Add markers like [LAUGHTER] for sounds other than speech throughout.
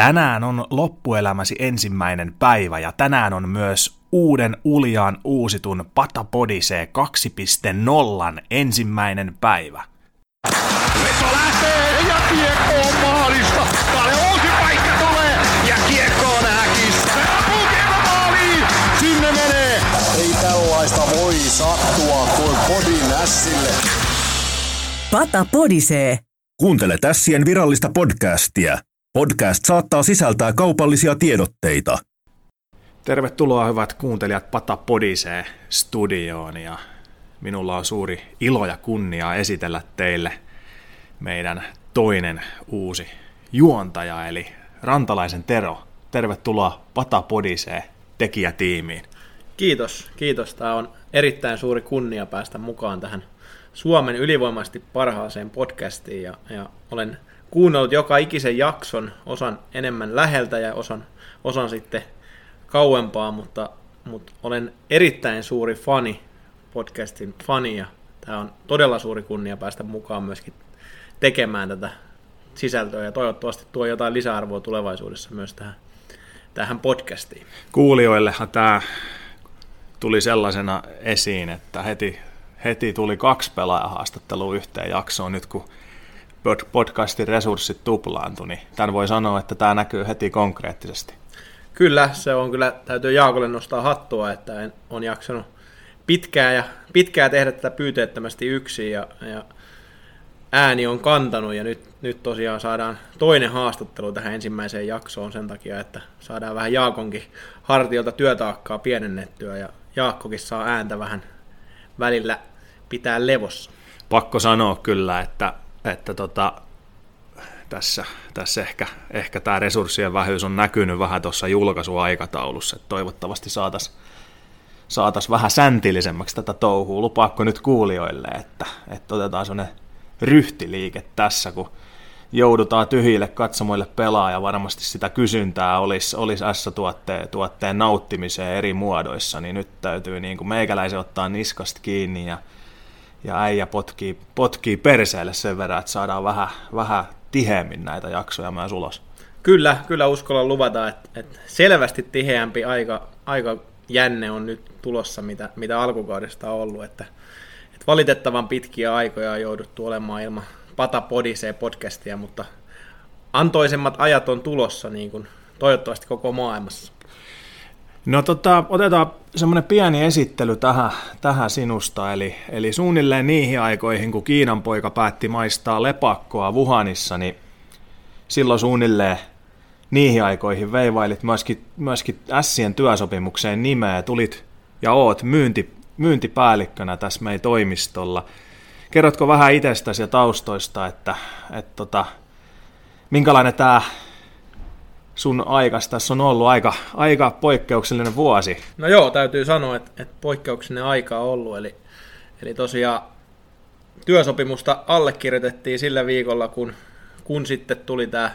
Tänään on loppuelämäsi ensimmäinen päivä ja tänään on myös uuden uljaan uusitun Patapodise 2.0 ensimmäinen päivä. Veto lähtee ja kiekko on maalista. Kalle uusi paikka tulee ja kiekko on kiekko maaliin. Sinne menee. Ei tällaista voi sattua kuin podin ässille. Pata podisee. Kuuntele Tässien virallista podcastia. Podcast saattaa sisältää kaupallisia tiedotteita. Tervetuloa hyvät kuuntelijat Pata Podisee studioon ja minulla on suuri ilo ja kunnia esitellä teille meidän toinen uusi juontaja eli Rantalaisen Tero. Tervetuloa Pata Podisee tekijätiimiin. Kiitos, kiitos. Tämä on erittäin suuri kunnia päästä mukaan tähän Suomen ylivoimaisesti parhaaseen podcastiin ja, ja olen kuunnellut joka ikisen jakson, osan enemmän läheltä ja osan, osan sitten kauempaa, mutta, mutta olen erittäin suuri fani, podcastin fani ja tämä on todella suuri kunnia päästä mukaan myöskin tekemään tätä sisältöä ja toivottavasti tuo jotain lisäarvoa tulevaisuudessa myös tähän, tähän podcastiin. Kuulijoillehan tämä tuli sellaisena esiin, että heti, heti tuli kaksi pelaajahaastattelua yhteen jaksoon nyt, kun podcastin resurssit tuplaantui, niin tämän voi sanoa, että tämä näkyy heti konkreettisesti. Kyllä, se on kyllä, täytyy Jaakolle nostaa hattua, että en, on jaksanut pitkää, ja, pitkää tehdä tätä pyyteettömästi yksin ja, ja ääni on kantanut ja nyt, nyt tosiaan saadaan toinen haastattelu tähän ensimmäiseen jaksoon sen takia, että saadaan vähän Jaakonkin hartiolta työtaakkaa pienennettyä ja Jaakkokin saa ääntä vähän välillä pitää levossa. Pakko sanoa kyllä, että, että tota, tässä, tässä ehkä, ehkä tämä resurssien vähyys on näkynyt vähän tuossa julkaisuaikataulussa, että toivottavasti saataisiin saatais vähän säntillisemmäksi tätä touhua. Lupaakko nyt kuulijoille, että, että otetaan sellainen ryhtiliike tässä, kun joudutaan tyhjille katsomoille pelaa ja varmasti sitä kysyntää olisi, olisi S-tuotteen tuotteen nauttimiseen eri muodoissa, niin nyt täytyy niin kuin meikäläisen ottaa niskasta kiinni ja, ja äijä potkii, potkii perseelle sen verran, että saadaan vähän, vähän tiheämmin näitä jaksoja myös ulos. Kyllä, kyllä uskallan luvata, että, että selvästi tiheämpi aika, aika jänne on nyt tulossa, mitä, mitä alkukaudesta on ollut, että, että valitettavan pitkiä aikoja on jouduttu olemaan ilman Pata Podisee podcastia, mutta antoisemmat ajat on tulossa niin kuin toivottavasti koko maailmassa. No tota, otetaan semmoinen pieni esittely tähän, tähän sinusta, eli, eli suunnilleen niihin aikoihin, kun Kiinan poika päätti maistaa lepakkoa Wuhanissa, niin silloin suunnilleen niihin aikoihin veivailit myöskin, myöskin Sien työsopimukseen nimeä, tulit ja oot myynti, myyntipäällikkönä tässä meidän toimistolla. Kerrotko vähän itsestäsi ja taustoista, että, että tota, minkälainen tämä sun aikas tässä on ollut aika, aika poikkeuksellinen vuosi. No joo, täytyy sanoa, että, että poikkeuksellinen aika on ollut, eli, eli tosiaan työsopimusta allekirjoitettiin sillä viikolla, kun, kun sitten tuli tämä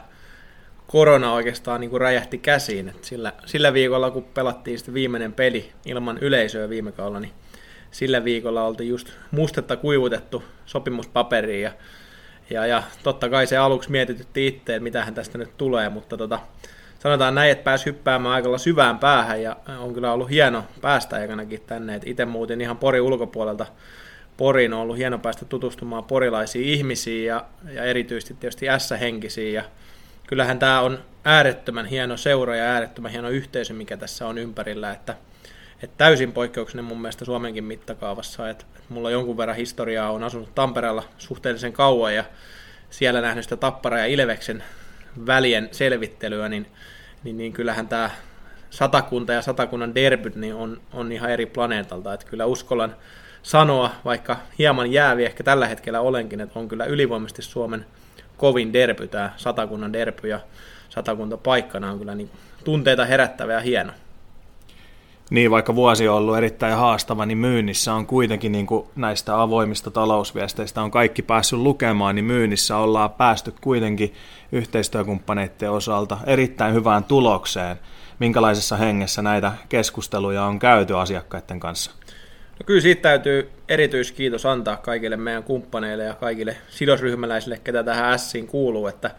korona oikeastaan niin kuin räjähti käsiin. Et sillä, sillä viikolla, kun pelattiin sitten viimeinen peli ilman yleisöä viime kaudella, niin sillä viikolla oltiin just mustetta kuivutettu sopimuspaperiin ja, ja, ja totta kai se aluksi mietitytti itse, että mitähän tästä nyt tulee, mutta tota, sanotaan näin, että pääsi hyppäämään aika syvään päähän ja on kyllä ollut hieno päästä aikanakin tänne. itse muutin ihan Porin ulkopuolelta Poriin, on ollut hieno päästä tutustumaan porilaisiin ihmisiin ja, ja erityisesti tietysti S-henkisiin. Ja kyllähän tämä on äärettömän hieno seura ja äärettömän hieno yhteisö, mikä tässä on ympärillä, että, että täysin poikkeuksellinen mun mielestä Suomenkin mittakaavassa, että, että mulla jonkun verran historiaa. On asunut Tampereella suhteellisen kauan ja siellä nähnyt sitä Tappara ja Ilveksen välien selvittelyä, niin, niin, niin kyllähän tämä satakunta ja satakunnan derbyt niin on, on ihan eri planeetalta. Että kyllä uskallan sanoa, vaikka hieman jäävi ehkä tällä hetkellä olenkin, että on kyllä ylivoimaisesti Suomen kovin derby tämä satakunnan derby ja satakunta paikkana on kyllä niin tunteita herättävä ja hieno. Niin, vaikka vuosi on ollut erittäin haastava, niin myynnissä on kuitenkin niin kuin näistä avoimista talousviesteistä on kaikki päässyt lukemaan, niin myynnissä ollaan päästy kuitenkin yhteistyökumppaneiden osalta erittäin hyvään tulokseen. Minkälaisessa hengessä näitä keskusteluja on käyty asiakkaiden kanssa? No kyllä siitä täytyy erityiskiitos antaa kaikille meidän kumppaneille ja kaikille sidosryhmäläisille, ketä tähän Siin kuuluu, että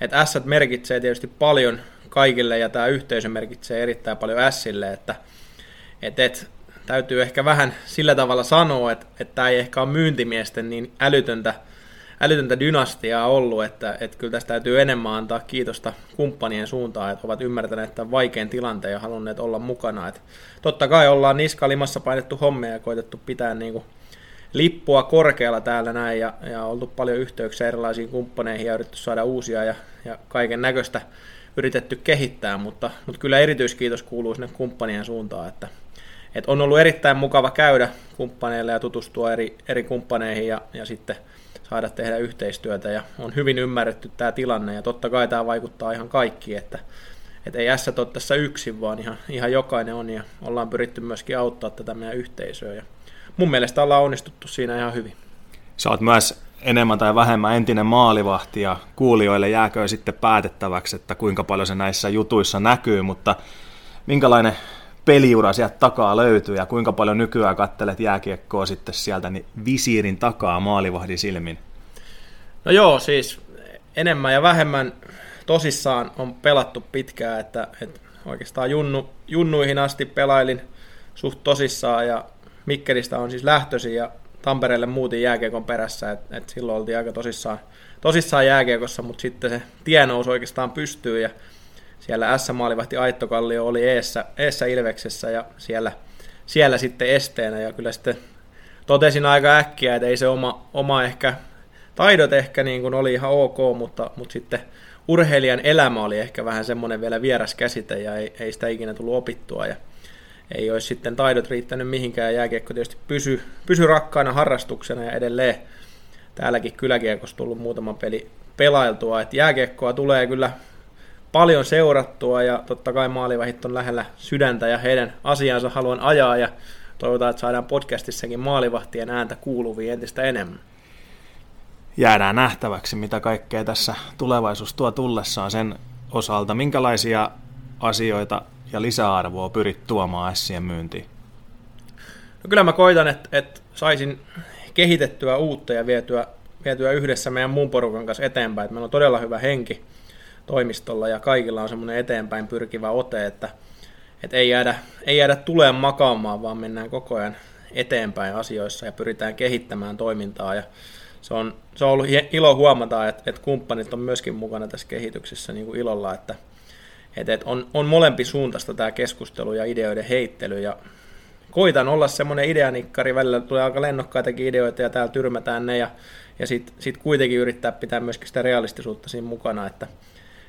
että S merkitsee tietysti paljon kaikille ja tämä yhteisö merkitsee erittäin paljon Sille, että et, et, täytyy ehkä vähän sillä tavalla sanoa, että, että tämä ei ehkä ole myyntimiesten niin älytöntä, älytöntä dynastiaa ollut, että, että kyllä tästä täytyy enemmän antaa kiitosta kumppanien suuntaan, että ovat ymmärtäneet tämän vaikean tilanteen ja halunneet olla mukana. Että totta kai ollaan niskalimassa painettu hommia ja koitettu pitää niin kuin lippua korkealla täällä näin ja, ja oltu paljon yhteyksiä erilaisiin kumppaneihin ja yritetty saada uusia ja, ja kaiken näköistä yritetty kehittää, mutta, mutta kyllä erityiskiitos kuuluu sinne kumppanien suuntaan, että, että on ollut erittäin mukava käydä kumppaneille ja tutustua eri, eri kumppaneihin ja, ja sitten saada tehdä yhteistyötä ja on hyvin ymmärretty tämä tilanne ja totta kai tämä vaikuttaa ihan kaikkiin, että, että ei S ole tässä yksin, vaan ihan, ihan jokainen on ja ollaan pyritty myöskin auttaa tätä meidän yhteisöä ja mun mielestä ollaan onnistuttu siinä ihan hyvin. Sä oot myös enemmän tai vähemmän entinen maalivahti ja kuulijoille jääkö sitten päätettäväksi, että kuinka paljon se näissä jutuissa näkyy, mutta minkälainen peliura sieltä takaa löytyy ja kuinka paljon nykyään kattelet jääkiekkoa sitten sieltä niin visiirin takaa maalivahdin silmin? No joo, siis enemmän ja vähemmän tosissaan on pelattu pitkään, että, että oikeastaan junnu, junnuihin asti pelailin suht tosissaan ja Mikkelistä on siis lähtöisin ja Tampereelle muutin jääkiekon perässä, että et silloin oltiin aika tosissaan, tosissaan jääkiekossa, mutta sitten se tie nousi oikeastaan pystyy ja siellä S-maalivahti Aitto Kallio oli eessä, eessä Ilveksessä ja siellä, siellä sitten esteenä ja kyllä sitten totesin aika äkkiä, että ei se oma, oma ehkä, taidot ehkä niin kuin oli ihan ok, mutta, mutta sitten urheilijan elämä oli ehkä vähän semmoinen vielä vieras käsite ja ei, ei sitä ikinä tullut opittua ja ei olisi sitten taidot riittänyt mihinkään. Jääkiekko tietysti pysy, pysy rakkaana harrastuksena ja edelleen täälläkin kyläkiekossa tullut muutama peli pelailtua. Et jääkiekkoa tulee kyllä paljon seurattua ja totta kai maalivahit on lähellä sydäntä ja heidän asiansa haluan ajaa ja toivotaan, että saadaan podcastissakin maalivahtien ääntä kuuluviin entistä enemmän. Jäädään nähtäväksi, mitä kaikkea tässä tulevaisuus tuo tullessaan sen osalta. Minkälaisia asioita ja lisäarvoa pyrit tuomaan Sien myyntiin? No kyllä mä koitan, että, että saisin kehitettyä uutta ja vietyä, vietyä yhdessä meidän muun porukan kanssa eteenpäin. Että meillä on todella hyvä henki toimistolla ja kaikilla on semmoinen eteenpäin pyrkivä ote, että, että ei, jäädä, ei jäädä tuleen makaamaan, vaan mennään koko ajan eteenpäin asioissa ja pyritään kehittämään toimintaa. Ja se, on, se on ollut ilo huomata, että, että kumppanit on myöskin mukana tässä kehityksessä niin kuin ilolla, että, et, et on, on molempi suuntaista tämä keskustelu ja ideoiden heittely ja koitan olla semmoinen ideanikkari, välillä tulee aika lennokkaitakin ideoita ja täällä tyrmätään ne ja, ja sitten sit kuitenkin yrittää pitää myöskin sitä realistisuutta siinä mukana, että,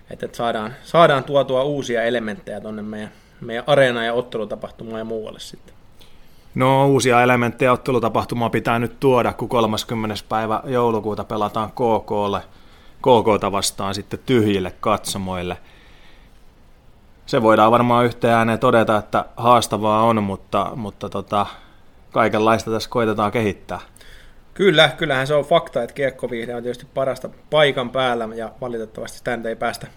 että saadaan, saadaan tuotua uusia elementtejä tuonne meidän, meidän areena- ja ottelutapahtumaan ja muualle sitten. No uusia elementtejä ottelutapahtumaa pitää nyt tuoda, kun 30. päivä joulukuuta pelataan KKlle, KKta vastaan sitten tyhjille katsomoille – se voidaan varmaan yhteen ääneen todeta, että haastavaa on, mutta, mutta tota, kaikenlaista tässä koitetaan kehittää. Kyllä, kyllähän se on fakta, että kiekkovihde on tietysti parasta paikan päällä ja valitettavasti sitä ei päästä,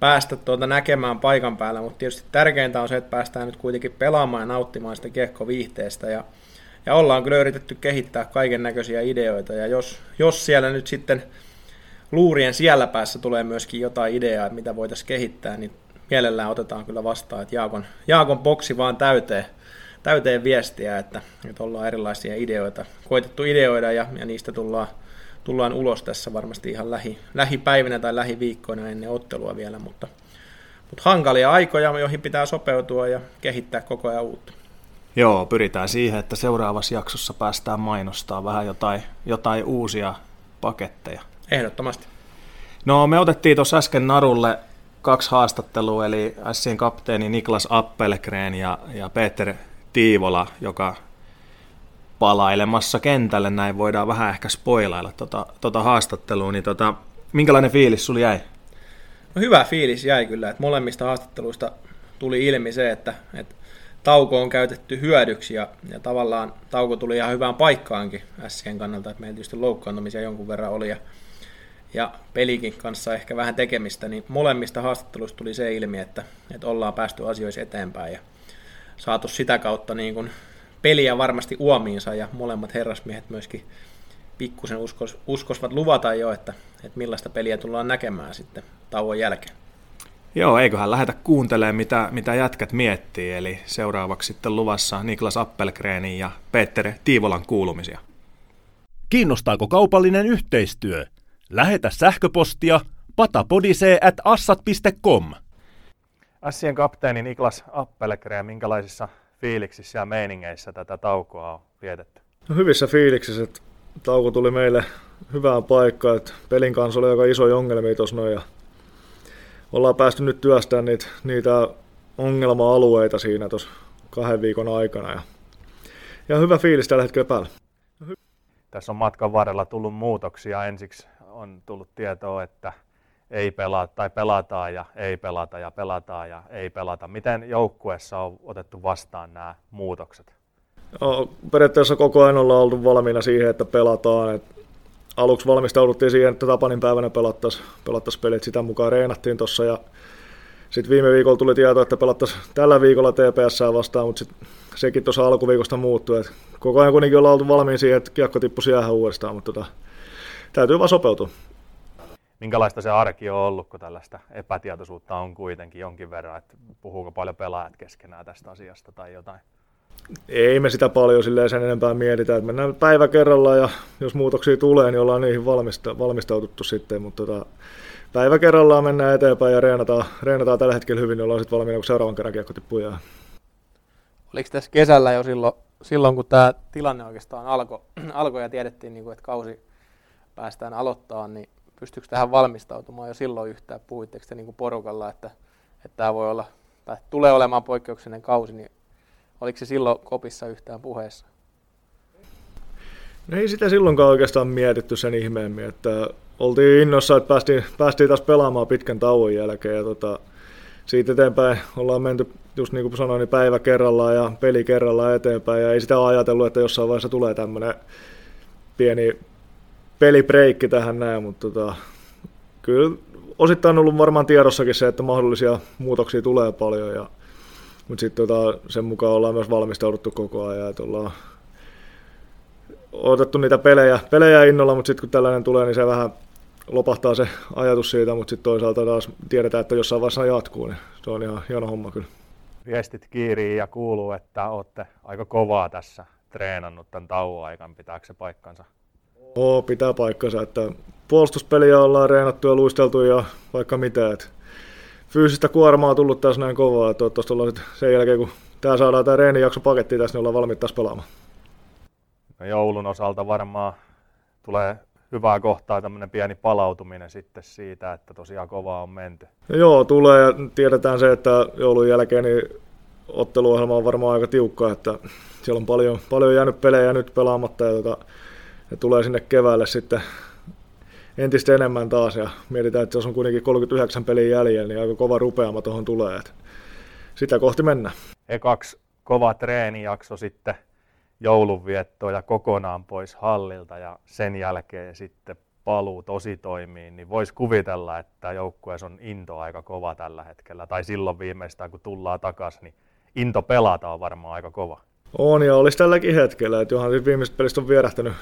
päästä tuota näkemään paikan päällä, mutta tietysti tärkeintä on se, että päästään nyt kuitenkin pelaamaan ja nauttimaan sitä kiekkoviihteestä ja, ja ollaan kyllä yritetty kehittää kaiken näköisiä ideoita ja jos, jos siellä nyt sitten luurien siellä päässä tulee myöskin jotain ideaa, mitä voitaisiin kehittää, niin mielellään otetaan kyllä vastaan, että Jaakon, Jaakon boksi vaan täyteen, täyteen viestiä, että, että ollaan erilaisia ideoita, koitettu ideoida ja, ja niistä tullaan, tullaan ulos tässä varmasti ihan lähi, lähipäivinä tai lähiviikkoina ennen ottelua vielä, mutta, mutta hankalia aikoja, joihin pitää sopeutua ja kehittää koko ajan uutta. Joo, pyritään siihen, että seuraavassa jaksossa päästään mainostaa vähän jotain, jotain uusia paketteja. Ehdottomasti. No me otettiin tuossa äsken Narulle kaksi haastattelua, eli Sien kapteeni Niklas Appelgren ja, ja Peter Tiivola, joka palailemassa kentälle, näin voidaan vähän ehkä spoilailla tota, tota haastattelua, niin tota, minkälainen fiilis sulla jäi? No hyvä fiilis jäi kyllä, että molemmista haastatteluista tuli ilmi se, että, että tauko on käytetty hyödyksi ja, ja tavallaan tauko tuli ihan hyvään paikkaankin Sien kannalta, että meillä tietysti loukkaantumisia jonkun verran oli ja ja pelikin kanssa ehkä vähän tekemistä, niin molemmista haastatteluista tuli se ilmi, että, että ollaan päästy asioissa eteenpäin ja saatu sitä kautta niin kuin peliä varmasti uomiinsa ja molemmat herrasmiehet myöskin pikkusen uskos, uskosvat luvata jo, että, että millaista peliä tullaan näkemään sitten tauon jälkeen. Joo, eiköhän lähetä kuuntelemaan, mitä, mitä jätkät miettii. Eli seuraavaksi sitten luvassa Niklas Appelgrenin ja Peter Tiivolan kuulumisia. Kiinnostaako kaupallinen yhteistyö? Lähetä sähköpostia patapodisee at assat.com. Assien kapteeni Niklas Appelgren, minkälaisissa fiiliksissä ja meiningeissä tätä taukoa on vietetty? No hyvissä fiiliksissä, että tauko tuli meille hyvään paikkaan, että pelin kanssa oli aika iso ongelmia tuossa noin ja ollaan päästy nyt työstämään niitä, niitä ongelma-alueita siinä tuossa kahden viikon aikana ja, ja hyvä fiilis tällä hetkellä päällä. Tässä on matkan varrella tullut muutoksia. Ensiksi on tullut tietoa, että ei pelata tai pelataan ja ei pelata ja pelataan ja ei pelata. Miten joukkueessa on otettu vastaan nämä muutokset? No, periaatteessa koko ajan ollaan oltu valmiina siihen, että pelataan. Et aluksi valmistauduttiin siihen, että Tapanin päivänä pelattaisiin pelattais pelit. Sitä mukaan reenattiin tuossa ja sitten viime viikolla tuli tieto, että pelattaisiin tällä viikolla TPS vastaan, mutta sit sekin tuossa alkuviikosta muuttui. Et koko ajan kuitenkin ollaan oltu valmiin siihen, että kiekko tippuisi jäähän uudestaan, mutta tota, täytyy vaan sopeutua. Minkälaista se arki on ollut, kun tällaista epätietoisuutta on kuitenkin jonkin verran, että puhuuko paljon pelaajat keskenään tästä asiasta tai jotain? Ei me sitä paljon silleen sen enempää mietitä, että mennään päivä kerrallaan ja jos muutoksia tulee, niin ollaan niihin valmista, valmistauduttu sitten, mutta tota, päivä kerrallaan mennään eteenpäin ja reenataan, reenataan tällä hetkellä hyvin, niin ollaan sitten valmiina, kun seuraavan kerran kiekko tippuu jää. Oliko tässä kesällä jo silloin, silloin kun tämä tilanne oikeastaan [CLEARS THROAT] alkoi alko ja tiedettiin, niin kuin, että kausi päästään aloittaa, niin pystyykö tähän valmistautumaan jo silloin yhtään? Puhuitteko te niin kuin porukalla, että, että tämä voi olla, tai tulee olemaan poikkeuksellinen kausi, niin oliko se silloin kopissa yhtään puheessa? No ei sitä silloinkaan oikeastaan mietitty sen ihmeemmin, että oltiin innossa, että päästiin, päästiin taas pelaamaan pitkän tauon jälkeen ja tota, siitä eteenpäin ollaan menty, just niin kuin sanoin, niin päivä kerrallaan ja peli kerrallaan eteenpäin ja ei sitä ajatellut, että jossain vaiheessa tulee tämmöinen pieni pelibreikki tähän näin, mutta tota, kyllä osittain on ollut varmaan tiedossakin se, että mahdollisia muutoksia tulee paljon, ja, mutta sitten tota, sen mukaan ollaan myös valmistauduttu koko ajan, että ollaan otettu niitä pelejä, pelejä innolla, mutta sitten kun tällainen tulee, niin se vähän lopahtaa se ajatus siitä, mutta sitten toisaalta taas tiedetään, että jossain vaiheessa jatkuu, niin se on ihan hieno homma kyllä. Viestit kiirii ja kuuluu, että olette aika kovaa tässä treenannut tämän tauon aikana. Pitääkö se paikkansa? Oo, pitää paikkansa, että puolustuspeliä ollaan reenattu ja luisteltu ja vaikka mitä. Että fyysistä kuormaa on tullut tässä näin kovaa, että toivottavasti ollaan sen jälkeen, kun tämä saadaan tämä reenijakso pakettiin tässä, niin ollaan valmiit taas pelaamaan. No joulun osalta varmaan tulee hyvää kohtaa tämmöinen pieni palautuminen sitten siitä, että tosiaan kovaa on menty. No joo, tulee ja tiedetään se, että joulun jälkeen niin otteluohjelma on varmaan aika tiukka, että siellä on paljon, paljon jäänyt pelejä nyt pelaamatta ja tota, ne tulee sinne keväälle sitten entistä enemmän taas ja mietitään, että jos on kuitenkin 39 peliä jäljellä, niin aika kova rupeama tuohon tulee. Että sitä kohti mennään. Ekaksi kova treenijakso sitten joulunviettoa ja kokonaan pois hallilta ja sen jälkeen sitten paluu tosi toimiin, niin voisi kuvitella, että joukkueessa on into aika kova tällä hetkellä. Tai silloin viimeistään, kun tullaan takaisin, niin into pelata on varmaan aika kova. On ja olisi tälläkin hetkellä, että johan siis viimeiset pelistä on vierähtänyt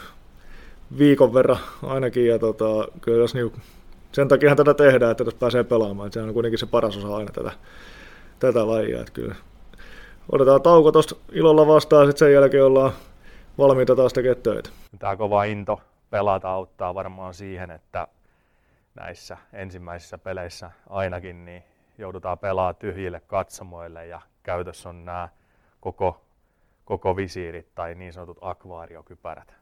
viikon verran ainakin, ja tota, kyllä jos niin, sen takia tätä tehdään, että tässä pääsee pelaamaan, että se on kuitenkin se paras osa aina tätä, tätä lajia, että kyllä otetaan tauko tuosta ilolla vastaan, sitten sen jälkeen ollaan valmiita taas tekemään töitä. Tämä kova into pelata auttaa varmaan siihen, että näissä ensimmäisissä peleissä ainakin niin joudutaan pelaamaan tyhjille katsomoille ja käytössä on nämä koko, koko visiirit tai niin sanotut akvaariokypärät.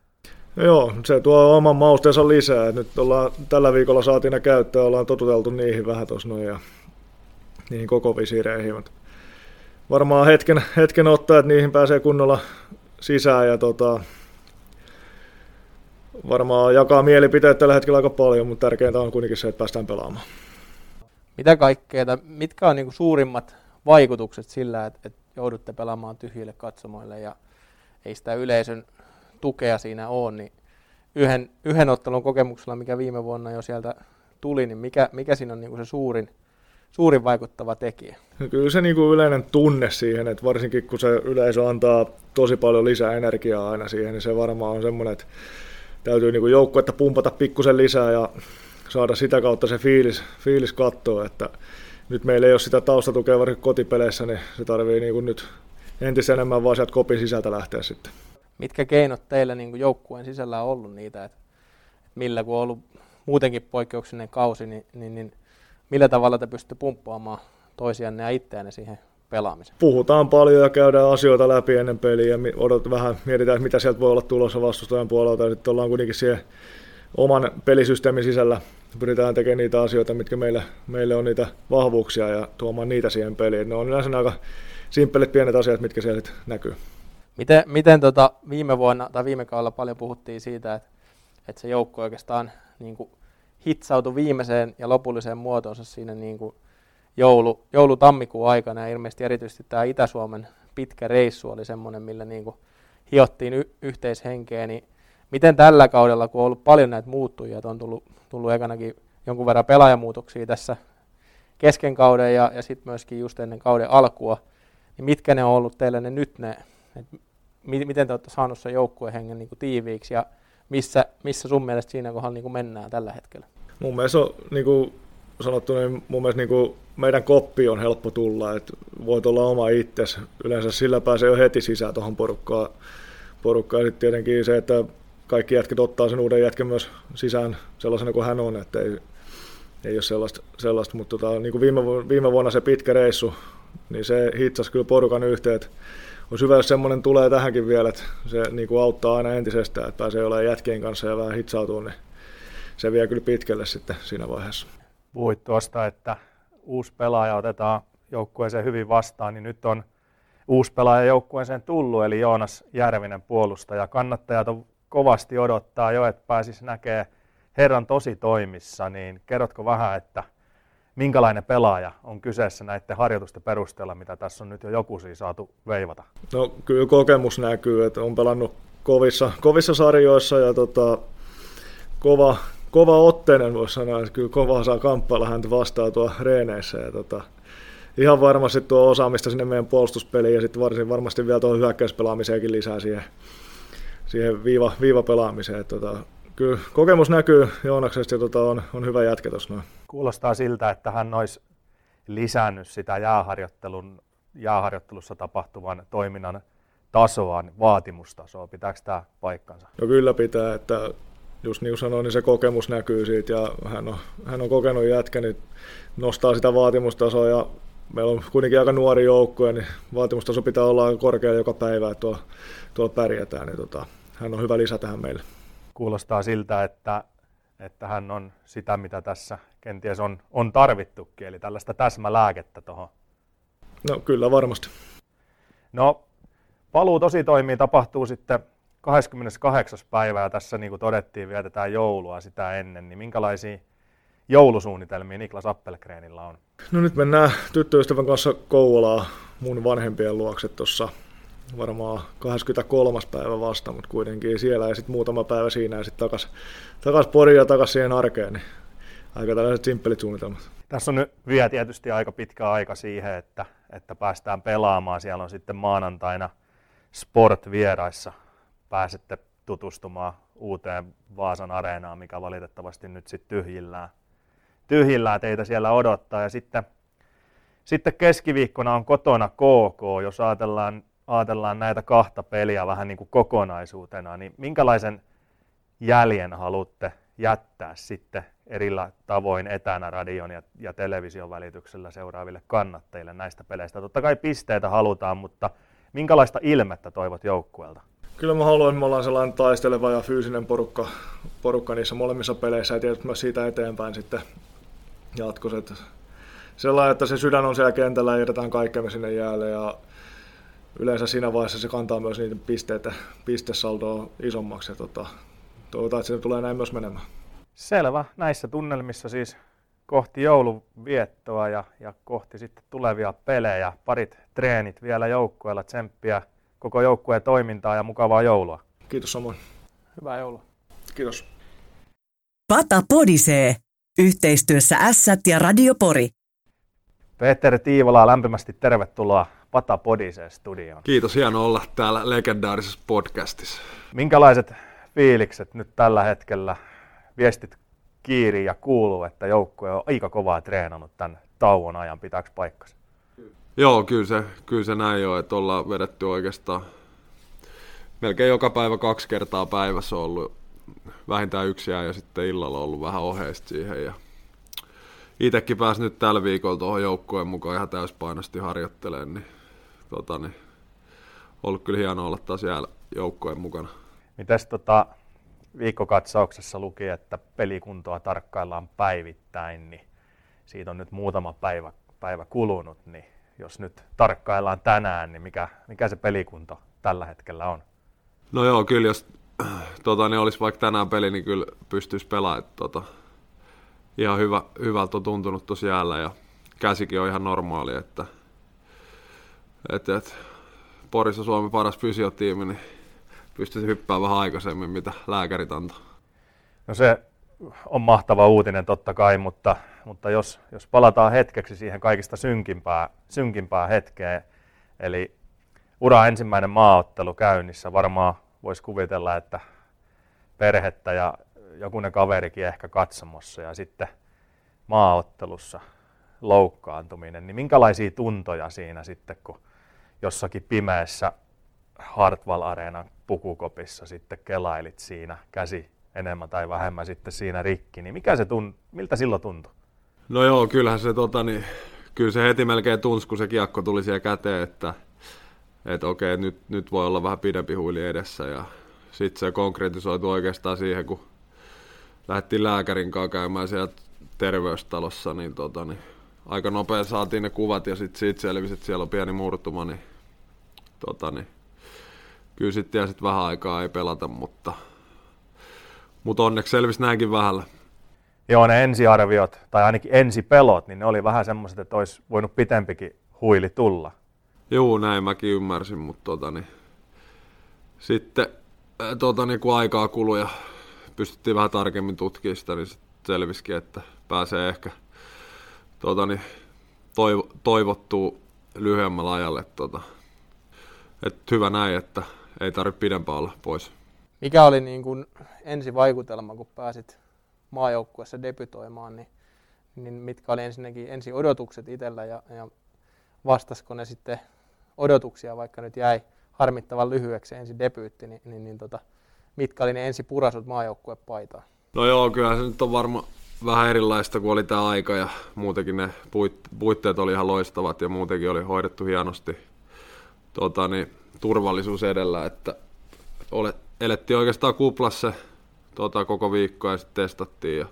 Joo, se tuo oman mausteensa lisää. Nyt ollaan, tällä viikolla saatiin ne käyttöön, ollaan totuteltu niihin vähän tuossa noin ja niihin koko visiireihin. Mutta varmaan hetken, hetken ottaa, että niihin pääsee kunnolla sisään ja tota, varmaan jakaa mielipiteet tällä hetkellä aika paljon, mutta tärkeintä on kuitenkin se, että päästään pelaamaan. Mitä kaikkea, mitkä on niin suurimmat vaikutukset sillä, että, että joudutte pelaamaan tyhjille katsomoille ja ei sitä yleisön tukea siinä ole, niin yhden, yhden ottelun kokemuksella, mikä viime vuonna jo sieltä tuli, niin mikä, mikä siinä on niin kuin se suurin, suurin vaikuttava tekijä? No kyllä se niin kuin yleinen tunne siihen, että varsinkin kun se yleisö antaa tosi paljon lisää energiaa aina siihen, niin se varmaan on semmoinen, että täytyy niin joukkuetta pumpata pikkusen lisää ja saada sitä kautta se fiilis, fiilis kattoa, että nyt meillä ei ole sitä taustatukea varsinkin kotipeleissä, niin se tarvii niin nyt entistä enemmän vaan sieltä kopin sisältä lähteä sitten. Mitkä keinot teillä niin joukkueen sisällä on ollut niitä, että millä kun on ollut muutenkin poikkeuksellinen kausi, niin, niin, niin millä tavalla te pystytte pumppaamaan toisianne ja itseänne siihen pelaamiseen? Puhutaan paljon ja käydään asioita läpi ennen peliä ja odot, vähän mietitään, mitä sieltä voi olla tulossa vastustajan puolelta. Sitten ollaan kuitenkin siihen oman pelisysteemin sisällä pyritään tekemään niitä asioita, mitkä meille, meille on niitä vahvuuksia ja tuomaan niitä siihen peliin. Ne on yleensä aika simppelit pienet asiat, mitkä siellä näkyy. Miten, miten tota viime vuonna tai viime kaudella paljon puhuttiin siitä, että, että se joukko oikeastaan niin kuin hitsautui viimeiseen ja lopulliseen muotoonsa siinä niin kuin joulu, joulu-tammikuun aikana. Ja ilmeisesti erityisesti tämä Itä-Suomen pitkä reissu oli semmoinen, millä niin kuin hiottiin y- yhteishenkeä, niin miten tällä kaudella, kun on ollut paljon näitä muuttujia, että on tullut, tullut ekanakin jonkun verran pelaajamuutoksia tässä kesken kauden ja, ja sitten myöskin just ennen kauden alkua, niin mitkä ne on ollut teille ne nyt ne, miten te olette saaneet sen joukkueen hengen niin kuin tiiviiksi ja missä, missä sun mielestä siinä kohdalla niin kuin mennään tällä hetkellä? Mun mielestä on niin kuin sanottu, niin mun mielestä niin kuin meidän koppi on helppo tulla, että voit olla oma itsesi. Yleensä sillä pääsee jo heti sisään tuohon porukkaan. porukkaan. Sitten tietenkin se, että kaikki jätket ottaa sen uuden jätken myös sisään sellaisena kuin hän on, että ei, ei ole sellaista, sellaista. mutta tota, niin kuin viime, viime, vuonna se pitkä reissu, niin se hitsasi kyllä porukan yhteen, on hyvä, jos semmoinen tulee tähänkin vielä, että se niin kuin auttaa aina entisestään, että pääsee olemaan jätkien kanssa ja vähän hitsautuu, niin se vie kyllä pitkälle sitten siinä vaiheessa. Puhuit tuosta, että uusi pelaaja otetaan joukkueeseen hyvin vastaan, niin nyt on uusi pelaaja joukkueeseen tullut, eli Joonas Järvinen puolustaja. Kannattajat on kovasti odottaa jo, että pääsisi näkee herran tosi toimissa, niin kerrotko vähän, että minkälainen pelaaja on kyseessä näiden harjoitusten perusteella, mitä tässä on nyt jo joku siis saatu veivata? No kyllä kokemus näkyy, että on pelannut kovissa, kovissa sarjoissa ja tota, kova, kova otteinen voisi sanoa, että kyllä kovaa saa kamppailla häntä vastaan tuo reeneissä. Ja tota, ihan varmasti tuo osaamista sinne meidän puolustuspeliin ja sitten varsin varmasti vielä tuohon hyökkäyspelaamiseenkin lisää siihen, siihen viiva, viivapelaamiseen. Tota, kyllä kokemus näkyy Joonaksesta ja tota, on, on hyvä jätkä tuossa noin. Kuulostaa siltä, että hän olisi lisännyt sitä jääharjoittelun, jääharjoittelussa tapahtuvan toiminnan tasoa, vaatimustasoa. Pitääkö tämä paikkansa? No kyllä pitää, että just niin kuin sanoin, niin se kokemus näkyy siitä ja hän on, hän on kokenut jätkä, niin nostaa sitä vaatimustasoa ja meillä on kuitenkin aika nuori joukkue, niin vaatimustaso pitää olla aika korkea joka päivä, että tuolla, tuolla pärjätään, niin tota, hän on hyvä lisä tähän meille. Kuulostaa siltä, että, että hän on sitä, mitä tässä kenties on, on tarvittukin, eli tällaista täsmälääkettä tuohon. No kyllä varmasti. No paluu tosi toimii tapahtuu sitten 28. päivää tässä niin kuin todettiin, vietetään joulua sitä ennen, niin minkälaisia joulusuunnitelmia Niklas Appelgreenillä on? No nyt mennään tyttöystävän kanssa Kouvolaa mun vanhempien luokse tuossa varmaan 23. päivä vasta, mutta kuitenkin siellä ja sitten muutama päivä siinä ja sitten takas, takas Poriin ja takas siihen arkeen, niin aika tällaiset simppelit suunnitelmat. Tässä on nyt vielä tietysti aika pitkä aika siihen, että, että päästään pelaamaan. Siellä on sitten maanantaina Sport-vieraissa pääsette tutustumaan uuteen Vaasan areenaan, mikä valitettavasti nyt sitten tyhjillään. tyhjillään teitä siellä odottaa. Ja sitten, sitten keskiviikkona on kotona KK, jos ajatellaan, ajatellaan näitä kahta peliä vähän niin kuin kokonaisuutena, niin minkälaisen jäljen haluatte jättää sitten erillä tavoin etänä radion ja, ja television välityksellä seuraaville kannattajille näistä peleistä. Totta kai pisteitä halutaan, mutta minkälaista ilmettä toivot joukkueelta? Kyllä mä haluan, että me ollaan sellainen taisteleva ja fyysinen porukka, porukka niissä molemmissa peleissä ja tietysti myös siitä eteenpäin sitten jatkossa. Sellainen, että se sydän on siellä kentällä ja jätetään kaikkemme sinne jäälle ja yleensä siinä vaiheessa se kantaa myös niitä pisteitä, pistesaldoa isommaksi ja tota, toivotaan, että se tulee näin myös menemään. Selvä. Näissä tunnelmissa siis kohti jouluviettoa ja, ja kohti sitten tulevia pelejä. Parit treenit vielä joukkueella, tsemppiä koko joukkueen toimintaa ja mukavaa joulua. Kiitos samoin. Hyvää joulua. Kiitos. Pata podisee. Yhteistyössä Ässät ja Radiopori. Peter Tiivola, lämpimästi tervetuloa Pata Podisee studioon. Kiitos, hieno olla täällä legendaarisessa podcastissa. Minkälaiset fiilikset nyt tällä hetkellä? Viestit kiiri ja kuuluu, että joukkue on aika kovaa treenannut tämän tauon ajan. Pitääkö paikkansa? Joo, kyllä se, kyllä se näin on, että ollaan vedetty oikeastaan melkein joka päivä kaksi kertaa päivässä on ollut vähintään yksi ja sitten illalla on ollut vähän oheista siihen. Ja itsekin pääsin nyt tällä viikolla tuohon joukkueen mukaan ihan täyspainosti harjoittelemaan, niin, tota, niin ollut kyllä hienoa olla taas jäällä joukkueen mukana. Mites tota, viikkokatsauksessa luki, että pelikuntoa tarkkaillaan päivittäin, niin siitä on nyt muutama päivä, päivä kulunut, niin jos nyt tarkkaillaan tänään, niin mikä, mikä se pelikunto tällä hetkellä on? No joo, kyllä jos [CLEARS THROAT] tota, niin olisi vaikka tänään peli, niin kyllä pystyisi pelaamaan. Tota, ihan hyvä, hyvältä on tuntunut tosiaan ja käsikin on ihan normaali, että et, et, Porissa Suomen paras fysiotiimi, niin pystyisi hyppäämään vähän aikaisemmin, mitä lääkärit antaa. No se on mahtava uutinen totta kai, mutta, mutta jos, jos palataan hetkeksi siihen kaikista synkimpää, synkimpää hetkeen, eli ura ensimmäinen maaottelu käynnissä, varmaan voisi kuvitella, että perhettä ja jokunen kaverikin ehkä katsomossa ja sitten maaottelussa loukkaantuminen, niin minkälaisia tuntoja siinä sitten, kun jossakin pimeässä Hartwall Areenan pukukopissa sitten kelailit siinä käsi enemmän tai vähemmän sitten siinä rikki, niin mikä se tun, miltä silloin tuntui? No joo, kyllähän se, tota, niin, kyllä se heti melkein tunsi, kun se kiekko tuli siellä käteen, että, että okei, nyt, nyt voi olla vähän pidempi huili edessä ja sitten se konkretisoitu oikeastaan siihen, kun lähdettiin lääkärin kanssa käymään siellä terveystalossa, niin, tota, niin aika nopea saatiin ne kuvat ja sitten siitä selvisi, että siellä on pieni murtuma, niin, tota, niin kyllä sitten sit vähän aikaa ei pelata, mutta, mutta onneksi selvisi näinkin vähällä. Joo, ne ensiarviot, tai ainakin ensipelot, niin ne oli vähän semmoiset, että olisi voinut pitempikin huili tulla. Joo, näin mäkin ymmärsin, mutta tota, niin, sitten tota, niin kun aikaa kului ja pystyttiin vähän tarkemmin tutkimaan sitä, niin selvisikin, että pääsee ehkä tota, niin, toivo, toivottuu lyhyemmällä ajalle. Tota, et hyvä näin, että ei tarvitse pidempään olla pois. Mikä oli niin kuin ensi vaikutelma, kun pääsit maajoukkueessa debytoimaan, niin, niin mitkä oli ensinnäkin ensi odotukset itsellä ja, ja vastasko ne sitten odotuksia, vaikka nyt jäi harmittavan lyhyeksi ensi debyytti, niin, niin, niin tota, mitkä oli ne ensi purasut maajoukkuepaitaan? No joo, kyllä se nyt on varmaan vähän erilaista kuin oli tämä aika ja muutenkin ne puitteet oli ihan loistavat ja muutenkin oli hoidettu hienosti tota, niin, turvallisuus edellä, että ole, elettiin oikeastaan kuplassa tota, koko viikko ja sitten testattiin ja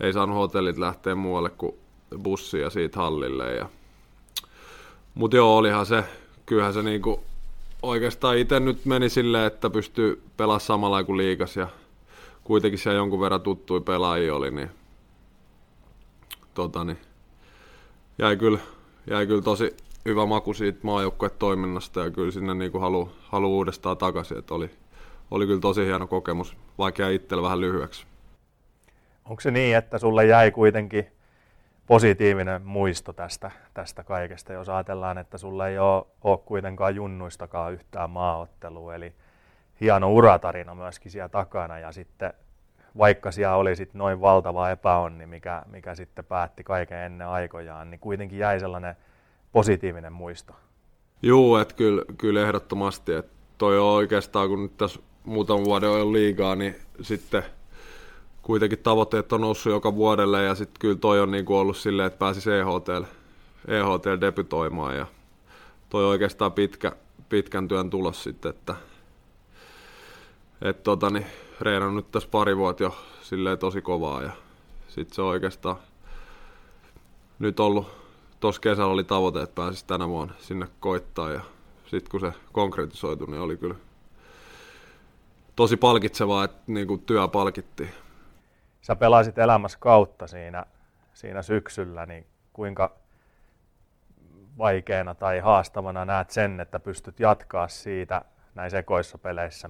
ei saanut hotellit lähteä muualle kuin bussia siitä hallille. Ja... Mutta joo, olihan se, kyllähän se niinku, oikeastaan itse nyt meni silleen, että pystyy pelaamaan samalla kuin liikas ja kuitenkin siellä jonkun verran tuttui pelaajia oli, niin, tota, niin jäi, kyllä, jäi kyllä tosi hyvä maku siitä maajoukkuetoiminnasta ja kyllä sinne niin halu, halu uudestaan takaisin, että oli, oli kyllä tosi hieno kokemus, vaikka itsellä vähän lyhyeksi. Onko se niin, että sulle jäi kuitenkin positiivinen muisto tästä, tästä kaikesta, jos ajatellaan, että sulle ei ole, ole kuitenkaan junnuistakaan yhtään maaottelua, eli hieno uratarina myöskin siellä takana ja sitten vaikka siellä oli sit noin valtava epäonni, mikä, mikä sitten päätti kaiken ennen aikojaan, niin kuitenkin jäi sellainen positiivinen muisto. Joo, että kyllä, kyllä ehdottomasti. Että toi on oikeastaan, kun nyt tässä muutaman vuoden on jo liigaa, niin sitten kuitenkin tavoitteet on noussut joka vuodelle ja sitten kyllä toi on niin ollut silleen, että pääsisi EHTL, EHTL debytoimaan ja toi oikeastaan pitkä, pitkän työn tulos sitten, että et tota, niin, reenannut nyt tässä pari vuotta jo silleen tosi kovaa ja sitten se on oikeastaan nyt ollut, tuossa kesällä oli tavoite, että pääsisi tänä vuonna sinne koittaa ja sitten kun se konkretisoitu, niin oli kyllä tosi palkitsevaa, että niin kuin työ palkittiin. Sä pelasit elämässä kautta siinä, siinä syksyllä, niin kuinka vaikeana tai haastavana näet sen, että pystyt jatkaa siitä näissä ekoissa peleissä,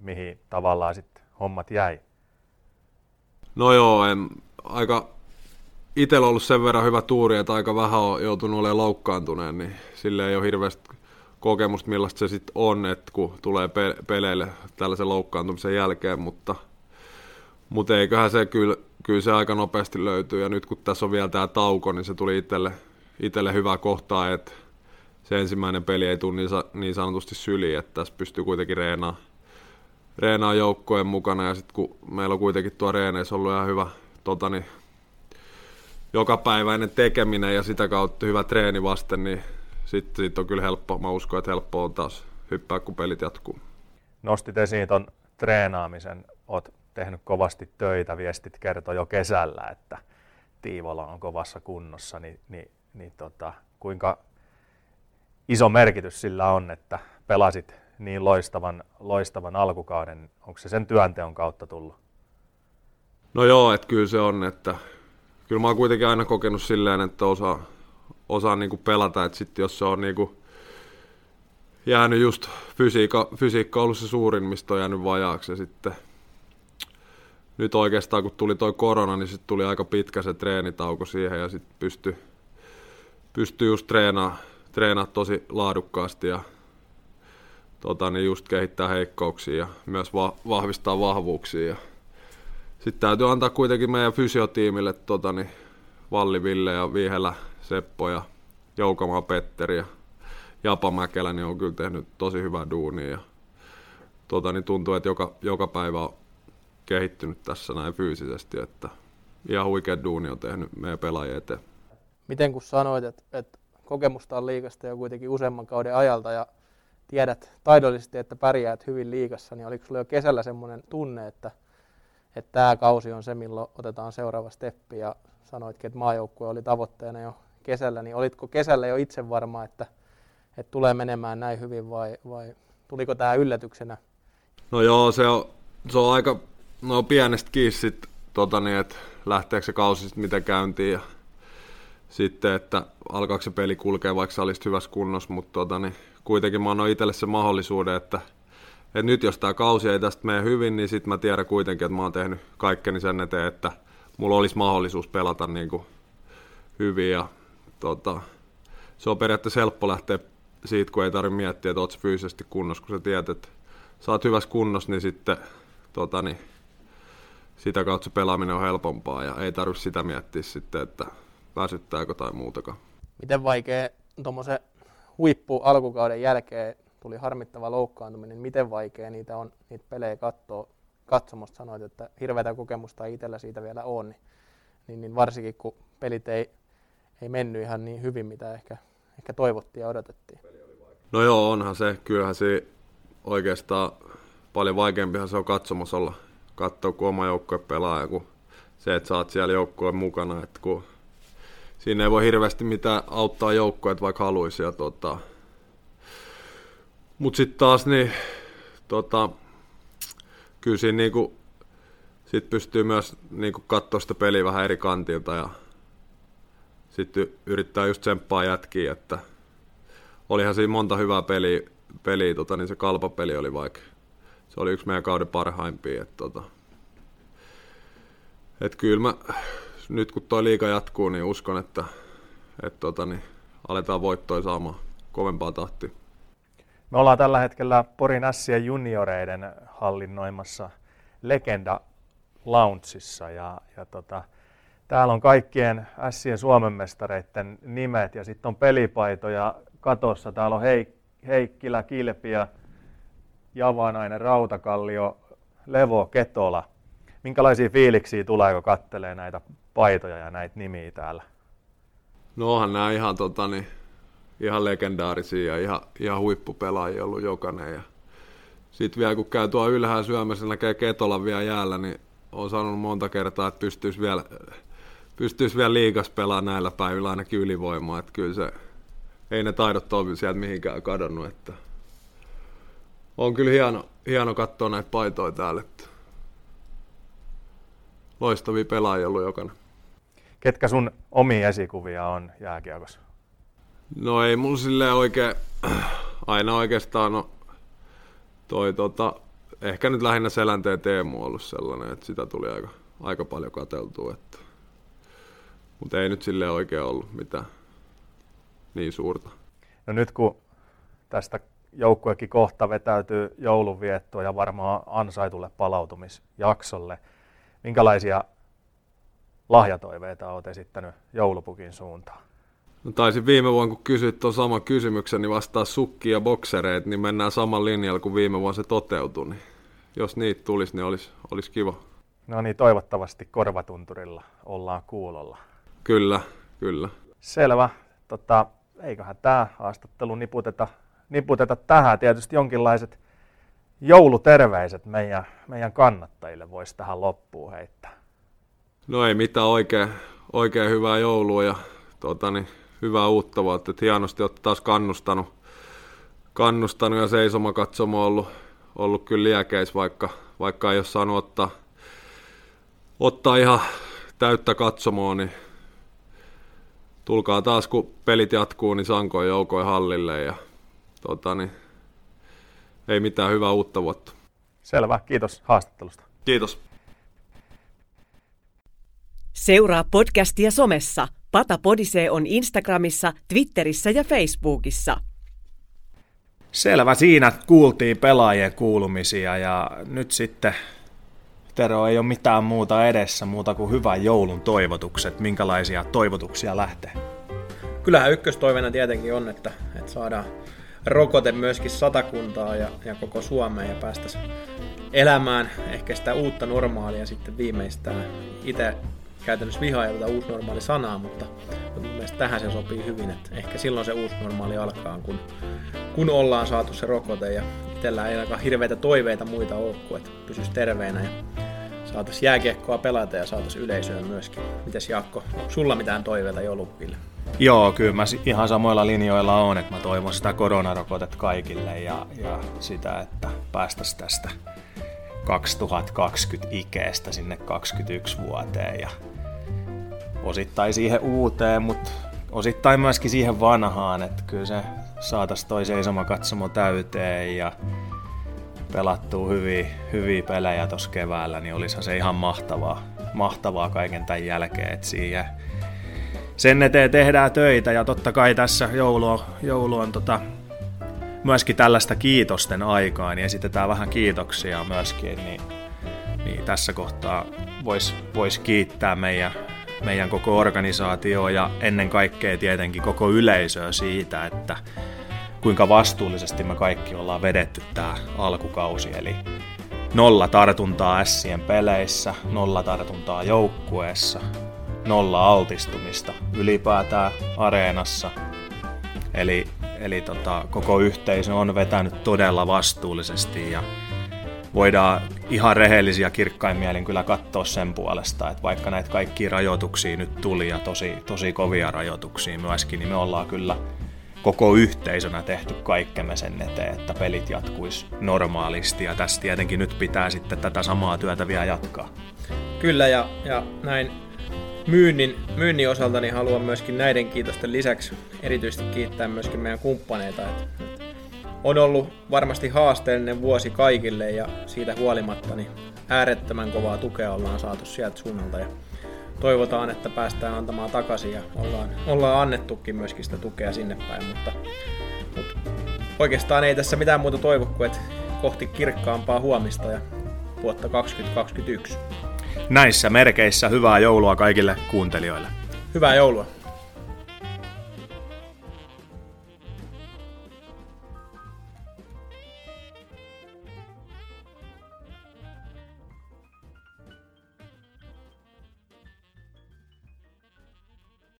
mihin tavallaan sitten hommat jäi? No joo, en, aika itsellä ollut sen verran hyvä tuuri, että aika vähän on joutunut olemaan loukkaantuneen, niin sille ei ole hirveästi kokemusta, millaista se sitten on, että kun tulee pe- peleille tällaisen loukkaantumisen jälkeen, mutta, mutta eiköhän se kyllä, kyllä se aika nopeasti löytyy. Ja nyt kun tässä on vielä tämä tauko, niin se tuli itselle, itselle hyvä kohtaa, että se ensimmäinen peli ei tule niin, niin sanotusti syliin, että tässä pystyy kuitenkin reenaamaan reenaa joukkojen mukana ja sitten kun meillä on kuitenkin tuo reeneissä ollut ihan hyvä tota, niin, jokapäiväinen tekeminen ja sitä kautta hyvä treeni vasten, niin sitten sit on kyllä helppo, mä uskon, että helppo on taas hyppää, kun pelit jatkuu. Nostit esiin tuon treenaamisen, oot tehnyt kovasti töitä, viestit kertoi jo kesällä, että Tiivola on kovassa kunnossa, niin, niin, niin tota, kuinka iso merkitys sillä on, että pelasit niin loistavan, loistavan alkukauden? Onko se sen työnteon kautta tullut? No joo, että kyllä se on, että kyllä mä oon kuitenkin aina kokenut silleen, että osaa, osaa niinku pelata, että sitten jos se on niinku jäänyt just fysiikka, fysiikka ollut se suurin, mistä on jäänyt vajaaksi ja sitten nyt oikeastaan kun tuli toi korona, niin sitten tuli aika pitkä se treenitauko siihen ja sitten pystyi pysty just treenaamaan treenaa tosi laadukkaasti ja tota, niin just kehittää heikkouksia ja myös va- vahvistaa vahvuuksia. Sitten täytyy antaa kuitenkin meidän fysiotiimille tota, niin Valli Ville ja Vihelä Seppo ja Joukamaa Petteri ja Japa Mäkelä niin on kyllä tehnyt tosi hyvää duunia. Ja, tota, niin tuntuu, että joka, joka päivä on kehittynyt tässä näin fyysisesti, että ihan huikea duuni on tehnyt meidän pelaajien eteen. Miten kun sanoit, että, että kokemusta on liikasta jo kuitenkin useamman kauden ajalta ja tiedät taidollisesti, että pärjäät hyvin liikassa, niin oliko sulla jo kesällä semmoinen tunne, että, että tämä kausi on se, milloin otetaan seuraava steppi ja sanoitkin, että maajoukkue oli tavoitteena jo kesällä, niin olitko kesällä jo itse varma, että, että tulee menemään näin hyvin vai, vai tuliko tämä yllätyksenä? No joo, se on, se on aika no pienestä kiinni tota niin, että lähteekö se kausi sitten miten käyntiin ja sitten, että alkaako se peli kulkea, vaikka sä olisit hyvässä kunnossa, mutta tota, niin kuitenkin mä annoin itselle sen mahdollisuuden, että, että nyt jos tämä kausi ei tästä mene hyvin, niin sitten mä tiedän kuitenkin, että mä oon tehnyt kaikkeni sen eteen, että mulla olisi mahdollisuus pelata niin kuin hyvin ja tota, se on periaatteessa helppo lähteä siitä, kun ei tarvitse miettiä, että oot fyysisesti kunnossa, kun sä tiedät, että sä oot hyvässä kunnossa, niin sitten tota, niin, sitä kautta pelaaminen on helpompaa ja ei tarvitse sitä miettiä sitten, että väsyttääkö tai muutakaan. Miten vaikea tuommoisen huippu alkukauden jälkeen tuli harmittava loukkaantuminen, miten vaikea niitä on niitä pelejä katsoa, katsomasta sanoit, että hirveätä kokemusta ei itsellä siitä vielä on, niin, niin, niin varsinkin kun pelit ei, ei mennyt ihan niin hyvin, mitä ehkä, ehkä toivottiin ja odotettiin. No joo, onhan se. Kyllähän se oikeastaan paljon vaikeampihan se on katsomassa olla, katsoa kun oma joukkue pelaa, kuin se, että sä oot siellä joukkueen mukana, että kun siinä ei voi hirveästi mitään auttaa joukkoja, vaikka haluaisi. Ja tota, mutta sitten taas niin, tota, kyllä siinä niinku, sit pystyy myös niinku katsoa sitä peliä vähän eri kantilta ja sitten yrittää just tsemppaa jätkiä, että olihan siinä monta hyvää peliä, peliä tota, niin se kalpapeli oli vaikka, se oli yksi meidän kauden parhaimpia, että tota, et kyllä mä nyt kun tuo liiga jatkuu, niin uskon, että, että tota, niin aletaan voittoja saamaan kovempaa tahtia. Me ollaan tällä hetkellä Porin Ässien junioreiden hallinnoimassa Legenda Loungeissa ja, ja tota, täällä on kaikkien Ässien Suomen mestareiden nimet ja sitten on pelipaitoja katossa. Täällä on Heik- Heikkilä, Kilpi ja Javanainen, Rautakallio, Levo, Ketola. Minkälaisia fiiliksiä tulee, kun kattelee näitä paitoja ja näitä nimiä täällä? No onhan nämä ihan, tota, niin, ihan legendaarisia ja ihan, ihan huippupelaajia ollut jokainen. Ja sitten vielä kun käy tuo ylhäällä syömässä näkee Ketolan vielä jäällä, niin on sanonut monta kertaa, että pystyisi vielä, pystyisi vielä liikas pelaamaan näillä päivillä ainakin ylivoimaa. Että kyllä se, ei ne taidot ole sieltä mihinkään kadonnut. Että on kyllä hieno, hieno katsoa näitä paitoja täällä. Että loistavia pelaajia ollut jokainen. Ketkä sun omia esikuvia on jääkiekossa? No ei mulla silleen oikein, [CLEARS THROAT] aina oikeastaan no, toi tota, ehkä nyt lähinnä Selänteen Teemu on ollut sellainen, että sitä tuli aika, aika paljon katseltua, että, mutta ei nyt sille oikein ollut mitään niin suurta. No nyt kun tästä joukkuekin kohta vetäytyy joulunviettoon ja varmaan ansaitulle palautumisjaksolle. Minkälaisia lahjatoiveita olet esittänyt joulupukin suuntaan? No taisin viime vuonna, kun kysyit tuon saman kysymyksen, niin vastaa sukkia ja boksereet, niin mennään saman linjalla kuin viime vuonna se toteutui. Niin jos niitä tulisi, niin olisi, olisi kiva. No niin, toivottavasti korvatunturilla ollaan kuulolla. Kyllä, kyllä. Selvä. Tota, eiköhän tämä haastattelu niputeta, niputeta tähän. Tietysti jonkinlaiset jouluterveiset meidän, meidän kannattajille voisi tähän loppuun heittää. No ei mitään, oikein, oikein hyvää joulua ja tota, niin, hyvää uutta vuotta. Et hienosti olette taas kannustanut, kannustanut ja seisomakatsomo ollut, ollut kyllä liekeis, vaikka, vaikka ei ole saanut ottaa, ottaa ihan täyttä katsomoa, niin tulkaa taas kun pelit jatkuu, niin sankoin joukoin hallille ja tota, niin, ei mitään hyvää uutta vuotta. Selvä, kiitos haastattelusta. Kiitos. Seuraa podcastia somessa. Pata Podisee on Instagramissa, Twitterissä ja Facebookissa. Selvä, siinä kuultiin pelaajien kuulumisia ja nyt sitten Tero ei ole mitään muuta edessä muuta kuin hyvän joulun toivotukset. Minkälaisia toivotuksia lähtee? Kyllähän ykköstoiveena tietenkin on, että, että saadaan rokote myöskin satakuntaa ja, ja koko Suomeen ja päästäisiin elämään ehkä sitä uutta normaalia sitten viimeistään. Itse käytännössä vihaa uusi normaali sanaa, mutta, mutta mun tähän se sopii hyvin, että ehkä silloin se uusi normaali alkaa, kun, kun ollaan saatu se rokote ja itsellä ei ainakaan hirveitä toiveita muita ole kuin, että pysyisi terveenä ja saataisiin jääkiekkoa pelata ja saataisiin yleisöä myöskin. Mites Jaakko, onko sulla mitään toiveita joulupukille? Joo, kyllä mä ihan samoilla linjoilla on, että mä toivon sitä koronarokotet kaikille ja, ja sitä, että päästäisiin tästä 2020 ikeestä sinne 21 vuoteen ja osittain siihen uuteen, mutta osittain myöskin siihen vanhaan, että kyllä se saataisiin toi seisoma katsomo täyteen ja pelattua hyviä, hyviä pelejä tuossa keväällä, niin olisihan se ihan mahtavaa, mahtavaa kaiken tämän jälkeen, että siihen sen eteen tehdään töitä ja totta kai tässä joulu on, joulu on tota, myöskin tällaista kiitosten aikaa, niin esitetään vähän kiitoksia myöskin, niin, niin tässä kohtaa voisi vois kiittää meidän, meidän koko organisaatio ja ennen kaikkea tietenkin koko yleisöä siitä, että kuinka vastuullisesti me kaikki ollaan vedetty tämä alkukausi, eli nolla tartuntaa Sien peleissä, nolla tartuntaa joukkueessa, nolla altistumista ylipäätään areenassa. Eli, eli tota, koko yhteisö on vetänyt todella vastuullisesti ja voidaan ihan rehellisiä kirkkain mielin kyllä katsoa sen puolesta, että vaikka näitä kaikkia rajoituksia nyt tuli ja tosi, tosi kovia rajoituksia myöskin, niin me ollaan kyllä koko yhteisönä tehty kaikkemme sen eteen, että pelit jatkuisi normaalisti ja tässä tietenkin nyt pitää sitten tätä samaa työtä vielä jatkaa. Kyllä ja, ja näin myynnin, myynnin osalta niin haluan myöskin näiden kiitosten lisäksi erityisesti kiittää myöskin meidän kumppaneita. Että on ollut varmasti haasteellinen vuosi kaikille ja siitä huolimatta niin äärettömän kovaa tukea ollaan saatu sieltä suunnalta ja toivotaan, että päästään antamaan takaisin ja ollaan, ollaan annettukin myöskin sitä tukea sinne päin, mutta, mutta oikeastaan ei tässä mitään muuta toivo kuin, että kohti kirkkaampaa huomista ja vuotta 2021. Näissä merkeissä hyvää joulua kaikille kuuntelijoille. Hyvää joulua!